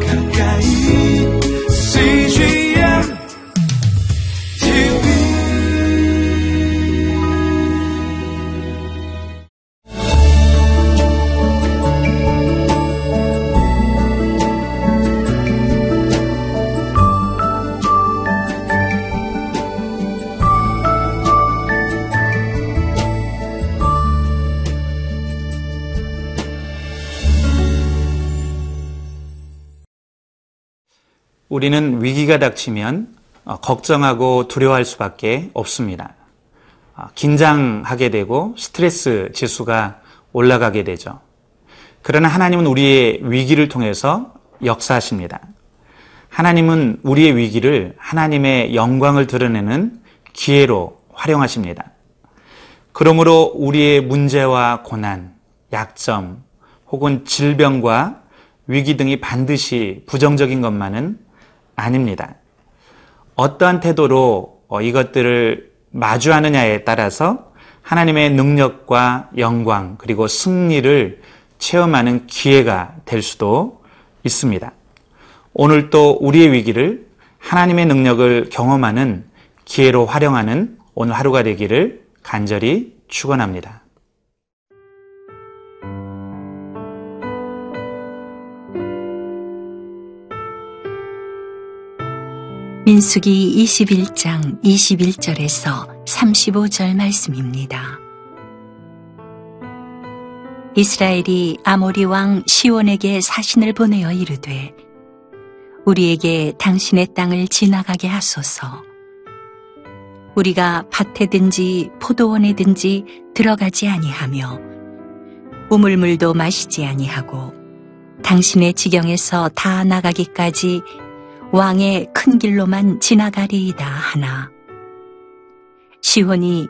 가까 위기가 닥치면 어, 걱정하고 두려워할 수밖에 없습니다. 어, 긴장하게 되고 스트레스 지수가 올라가게 되죠. 그러나 하나님은 우리의 위기를 통해서 역사하십니다. 하나님은 우리의 위기를 하나님의 영광을 드러내는 기회로 활용하십니다. 그러므로 우리의 문제와 고난, 약점, 혹은 질병과 위기 등이 반드시 부정적인 것만은 아닙니다. 어떠한 태도로 어, 이것들을 마주하느냐에 따라서 하나님의 능력과 영광 그리고 승리를 체험하는 기회가 될 수도 있습니다. 오늘 또 우리의 위기를 하나님의 능력을 경험하는 기회로 활용하는 오늘 하루가 되기를 간절히 축원합니다. 민수기 21장 21절에서 35절 말씀입니다. 이스라엘이 아모리 왕 시온에게 사신을 보내어 이르되 우리에게 당신의 땅을 지나가게 하소서. 우리가 밭에든지 포도원에든지 들어가지 아니하며 우물물도 마시지 아니하고 당신의 지경에서 다 나가기까지 왕의 큰 길로만 지나가리이다 하나. 시혼이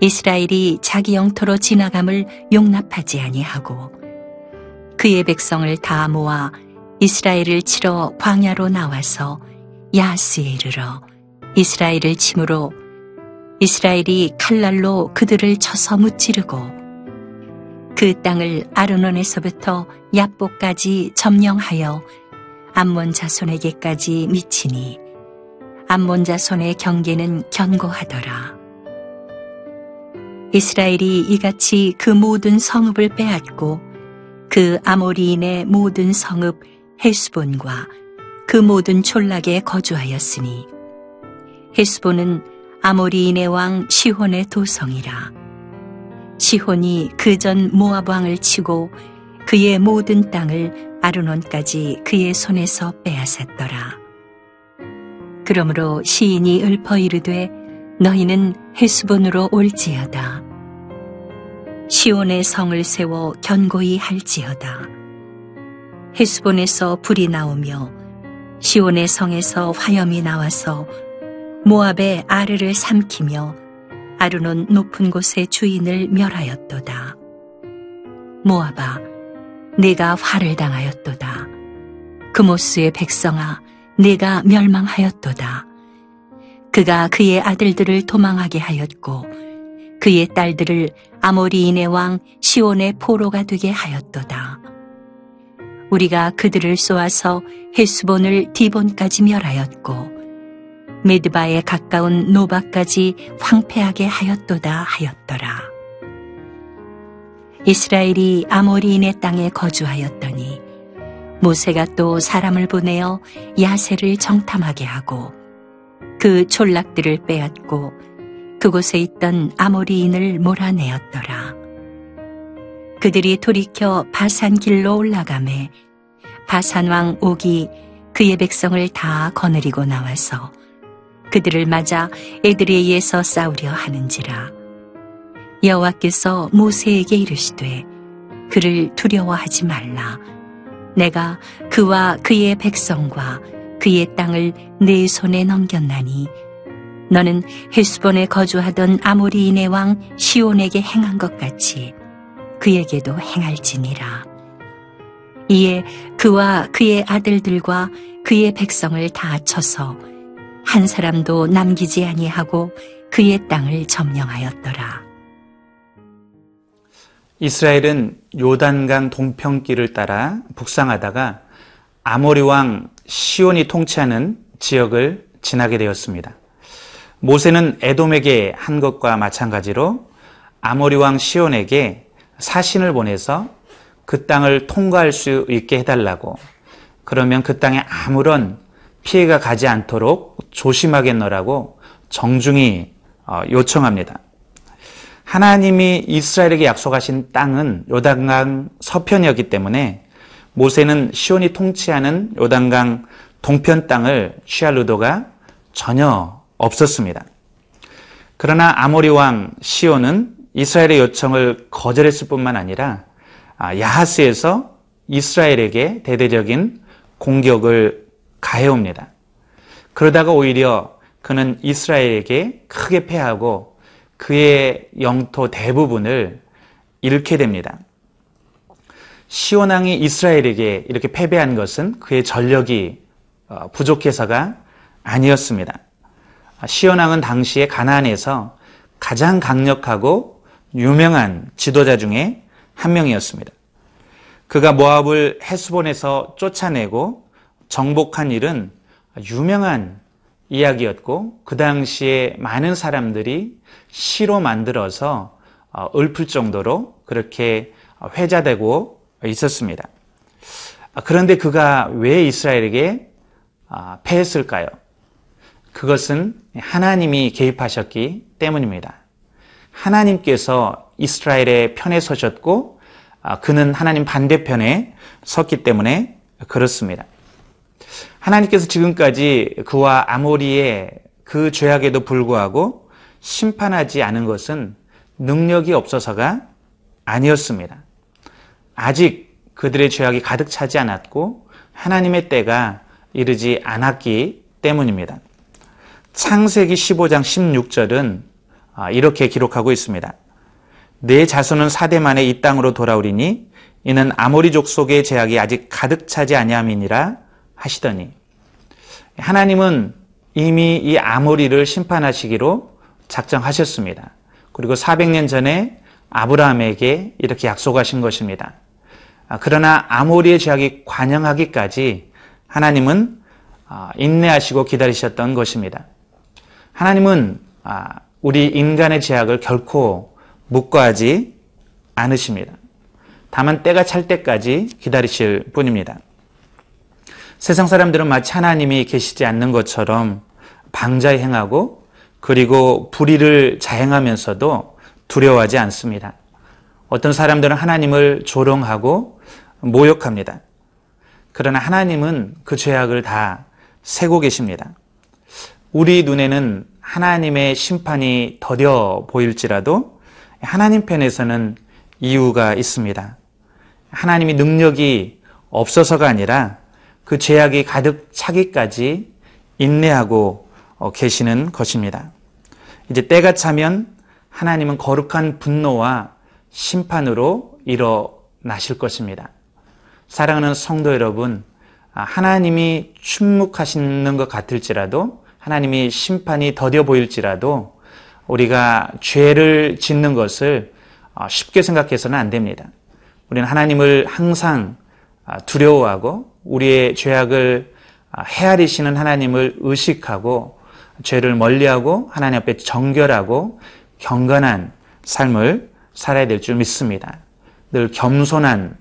이스라엘이 자기 영토로 지나감을 용납하지 아니하고 그의 백성을 다 모아 이스라엘을 치러 광야로 나와서 야스에 이르러 이스라엘을 침으로 이스라엘이 칼날로 그들을 쳐서 무찌르고 그 땅을 아르논에서부터 야복까지 점령하여 암몬 자손에게까지 미치니 암몬 자손의 경계는 견고하더라. 이스라엘이 이같이 그 모든 성읍을 빼앗고 그 아모리인의 모든 성읍 헤스본과 그 모든 촌락에 거주하였으니 헤스본은 아모리인의 왕 시혼의 도성이라 시혼이 그 전 모압 왕을 치고 그의 모든 땅을 아르논까지 그의 손에서 빼앗았더라. 그러므로 시인이 읊어 이르되 너희는 헤스본으로 올지어다. 시온의 성을 세워 견고히 할지어다. 헤스본에서 불이 나오며 시온의 성에서 화염이 나와서 모압의 아르를 삼키며 아르논 높은 곳의 주인을 멸하였도다. 모압아, 내가 화를 당하였도다. 그모스의 백성아, 내가 멸망하였도다. 그가 그의 아들들을 도망하게 하였고, 그의 딸들을 아모리인의 왕 시온의 포로가 되게 하였도다. 우리가 그들을 쏘아서 헤스본을 디본까지 멸하였고, 메드바에 가까운 노바까지 황폐하게 하였도다 하였더라. 이스라엘이 아모리인의 땅에 거주하였더니 모세가 또 사람을 보내어 야세를 정탐하게 하고 그 촌락들을 빼앗고 그곳에 있던 아모리인을 몰아내었더라. 그들이 돌이켜 바산 길로 올라가매 바산 왕 옥이 그의 백성을 다 거느리고 나와서 그들을 맞아 에드레이에서 싸우려 하는지라. 여호와께서 모세에게 이르시되 그를 두려워하지 말라 내가 그와 그의 백성과 그의 땅을 내 손에 넘겼나니 너는 헤스본에 거주하던 아모리인의 왕 시온에게 행한 것 같이 그에게도 행할지니라 이에 그와 그의 아들들과 그의 백성을 다 쳐서 한 사람도 남기지 아니하고 그의 땅을 점령하였더라. 이스라엘은 요단강 동평길을 따라 북상하다가 아모리 왕 시온이 통치하는 지역을 지나게 되었습니다. 모세는 에돔에게 한 것과 마찬가지로 아모리 왕 시온에게 사신을 보내서 그 땅을 통과할 수 있게 해달라고 그러면 그 땅에 아무런 피해가 가지 않도록 조심하겠노라고 정중히 어, 요청합니다. 하나님이 이스라엘에게 약속하신 땅은 요단강 서편이었기 때문에 모세는 시온이 통치하는 요단강 동편 땅을 취할 의도가 전혀 없었습니다. 그러나 아모리 왕 시온은 이스라엘의 요청을 거절했을 뿐만 아니라 아, 야하스에서 이스라엘에게 대대적인 공격을 가해옵니다. 그러다가 오히려 그는 이스라엘에게 크게 패하고 그의 영토 대부분을 잃게 됩니다. 시온왕이 이스라엘에게 이렇게 패배한 것은 그의 전력이 어, 부족해서가 아니었습니다. 시온왕은 당시에 가나안에서 가장 강력하고 유명한 지도자 중에 한 명이었습니다. 그가 모압을 헤스본에서 쫓아내고 정복한 일은 유명한 이야기였고 그 당시에 많은 사람들이 시로 만들어서 어, 읊을 정도로 그렇게 회자되고 있었습니다. 아, 그런데 그가 왜 이스라엘에게 아, 패했을까요? 그것은 하나님이 개입하셨기 때문입니다. 하나님께서 이스라엘의 편에 서셨고 아, 그는 하나님 반대편에 섰기 때문에 그렇습니다. 하나님께서 지금까지 그와 아모리의 그 죄악에도 불구하고 심판하지 않은 것은 능력이 없어서가 아니었습니다. 아직 그들의 죄악이 가득 차지 않았고 하나님의 때가 이르지 않았기 때문입니다. 창세기 15장 16절은 아, 이렇게 기록하고 있습니다. 내 자손은 사대 만에 이 땅으로 돌아오리니 이는 아모리 족 속의 죄악이 아직 가득 차지 아니함이니라 하시더니 하나님은 이미 이 아모리를 심판하시기로 작정하셨습니다. 그리고 400년 전에 아브라함에게 이렇게 약속하신 것입니다. 아, 그러나 아모리의 죄악이 관영하기까지 하나님은 아, 인내하시고 기다리셨던 것입니다. 하나님은 아, 우리 인간의 죄악을 결코 묵과하지 않으십니다. 다만 때가 찰 때까지 기다리실 뿐입니다. 세상 사람들은 마치 하나님이 계시지 않는 것처럼 방자에 행하고 그리고 불의를 자행하면서도 두려워하지 않습니다. 어떤 사람들은 하나님을 조롱하고 모욕합니다. 그러나 하나님은 그 죄악을 다 세고 계십니다. 우리 눈에는 하나님의 심판이 더뎌 보일지라도 하나님 편에서는 이유가 있습니다. 하나님이 능력이 없어서가 아니라 그 죄악이 가득 차기까지 인내하고 어, 계시는 것입니다. 이제 때가 차면 하나님은 거룩한 분노와 심판으로 일어나실 것입니다. 사랑하는 성도 여러분, 아, 하나님이 침묵하시는 것 같을지라도 하나님이 심판이 더뎌 보일지라도 우리가 죄를 짓는 것을 어, 쉽게 생각해서는 안 됩니다. 우리는 하나님을 항상 아, 두려워하고 우리의 죄악을 아, 헤아리시는 하나님을 의식하고 죄를 멀리하고 하나님 앞에 정결하고 경건한 삶을 살아야 될 줄 믿습니다. 늘 겸손한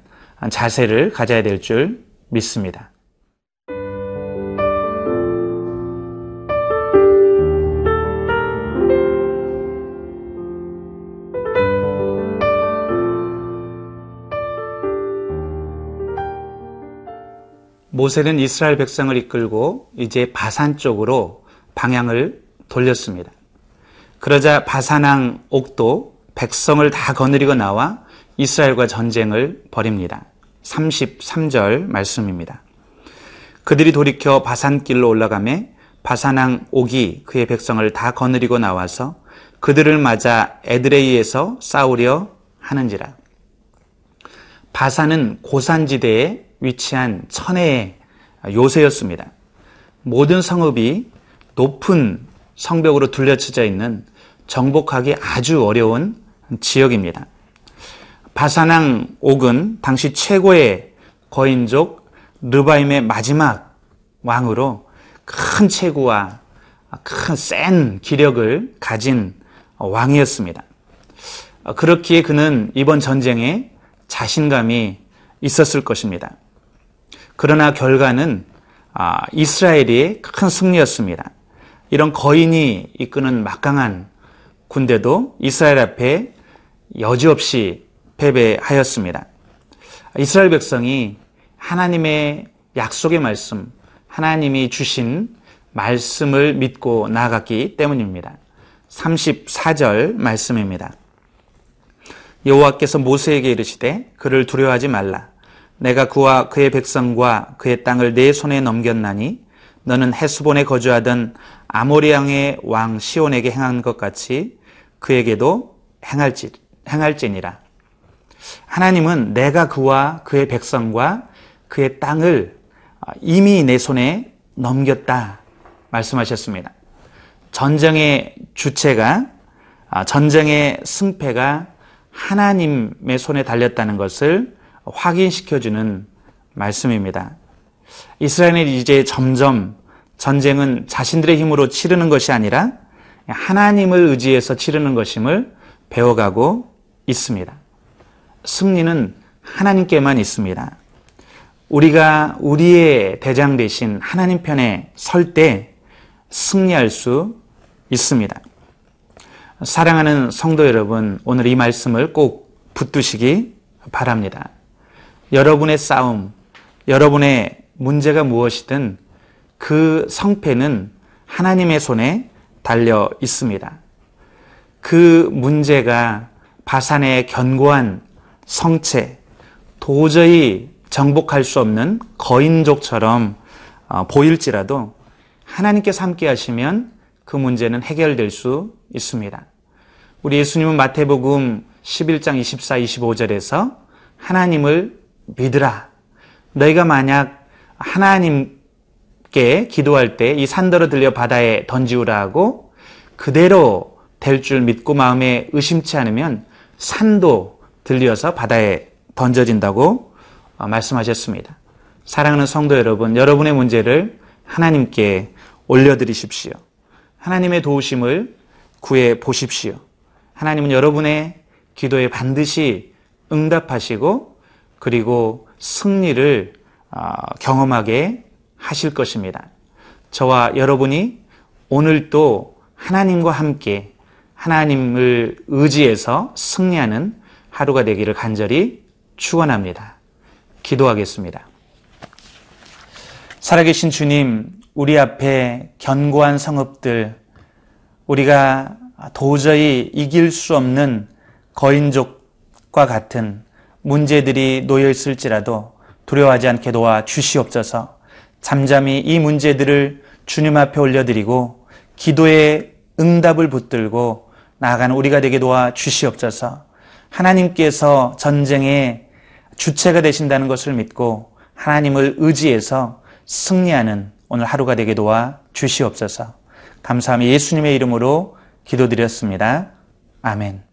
자세를 가져야 될 줄 믿습니다. 모세는 이스라엘 백성을 이끌고 이제 바산 쪽으로 방향을 돌렸습니다. 그러자 바산왕 옥도 백성을 다 거느리고 나와 이스라엘과 전쟁을 벌입니다. 33절 말씀입니다. 그들이 돌이켜 바산길로 올라가매 바산왕 옥이 그의 백성을 다 거느리고 나와서 그들을 맞아 에드레이에서 싸우려 하는지라. 바산은 고산지대에 위치한 천혜의 요새였습니다. 모든 성읍이 높은 성벽으로 둘러쳐져 있는 정복하기 아주 어려운 지역입니다. 바사낭 옥은 당시 최고의 거인족 르바임의 마지막 왕으로 큰 체구와 큰 센 기력을 가진 왕이었습니다. 그렇기에 그는 이번 전쟁에 자신감이 있었을 것입니다. 그러나 결과는 아, 이스라엘이 큰 승리였습니다. 이런 거인이 이끄는 막강한 군대도 이스라엘 앞에 여지없이 패배하였습니다. 이스라엘 백성이 하나님의 약속의 말씀, 하나님이 주신 말씀을 믿고 나아갔기 때문입니다. 34절 말씀입니다. 여호와께서 모세에게 이르시되 그를 두려워하지 말라. 내가 그와 그의 백성과 그의 땅을 내 손에 넘겼나니 너는 헤스본에 거주하던 아모리 양의 왕 시온에게 행한 것 같이 그에게도 행할지 행할지니라. 하나님은 내가 그와 그의 백성과 그의 땅을 이미 내 손에 넘겼다 말씀하셨습니다. 전쟁의 주체가 전쟁의 승패가 하나님의 손에 달렸다는 것을 확인시켜주는 말씀입니다. 이스라엘은 이제 점점 전쟁은 자신들의 힘으로 치르는 것이 아니라 하나님을 의지해서 치르는 것임을 배워가고 있습니다. 승리는 하나님께만 있습니다. 우리가 우리의 대장 대신 하나님 편에 설 때 승리할 수 있습니다. 사랑하는 성도 여러분, 오늘 이 말씀을 꼭 붙드시기 바랍니다. 여러분의 싸움, 여러분의 문제가 무엇이든 그 성패는 하나님의 손에 달려 있습니다. 그 문제가 바산의 견고한 성체, 도저히 정복할 수 없는 거인족처럼 어, 보일지라도 하나님께서 함께 하시면 그 문제는 해결될 수 있습니다. 우리 예수님은 마태복음 11장 24, 25절에서 하나님을 믿으라. 너희가 만약 하나님 께 기도할 때 이 산더러 들려 바다에 던지우라 하고 그대로 될 줄 믿고 마음에 의심치 않으면 산도 들려서 바다에 던져진다고 어, 말씀하셨습니다. 사랑하는 성도 여러분, 여러분의 문제를 하나님께 올려드리십시오. 하나님의 도우심을 구해 보십시오. 하나님은 여러분의 기도에 반드시 응답하시고 그리고 승리를 어, 경험하게 하실 것입니다. 저와 여러분이 오늘도 하나님과 함께 하나님을 의지해서 승리하는 하루가 되기를 간절히 축원합니다. 기도하겠습니다. 살아계신 주님, 우리 앞에 견고한 성읍들, 우리가 도저히 이길 수 없는 거인족과 같은 문제들이 놓여 있을지라도 두려워하지 않게 도와 주시옵소서. 잠잠히 이 문제들을 주님 앞에 올려드리고 기도의 응답을 붙들고 나아가는 우리가 되게 도와 주시옵소서. 하나님께서 전쟁의 주체가 되신다는 것을 믿고 하나님을 의지해서 승리하는 오늘 하루가 되게 도와 주시옵소서. 감사하며 예수님의 이름으로 기도드렸습니다. 아멘.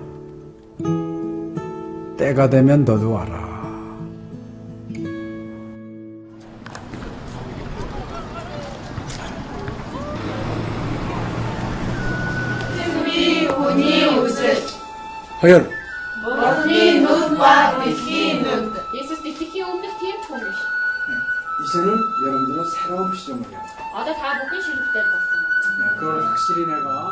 때가 되면 너도 와라. 허연 머리 눈과 빛이 눈 네, 이제는 여러분들은 새로운 시점을 해야 돼. 아다 다 먹기 싫을 때 봤어. 그걸 확실히 내가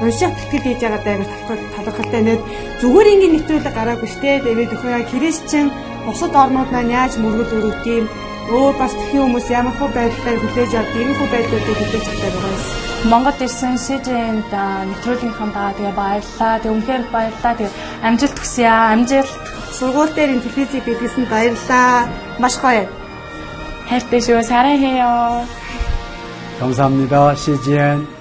унших тэтгэл хийж байгаа даа талархалтай нэт зүгээр ингээд нэвтрүүлэг гараагүй штэ тэгээд өхөө христчин бусад орнууд маань яаж мөргөл өрөвт юм өөр бас тхэн хүмүүс ямар хөө байдлаар хүлээж авдаг ийм хөө байдлуудыг хүлээж авдаг байгаа юм. Монгол ирсэн СЖН-д нэвтрүүлгийнхаа даа тэгээ баярлаа. Тэг үнхээр баярлаа. Тэг амжилт хүсье аа. Амжилт. Сургууль дээр ин телевизийг бидлсэн баярлаа. Маш гоё. хайртай шүү. 사랑해요. 감사합니다. CGN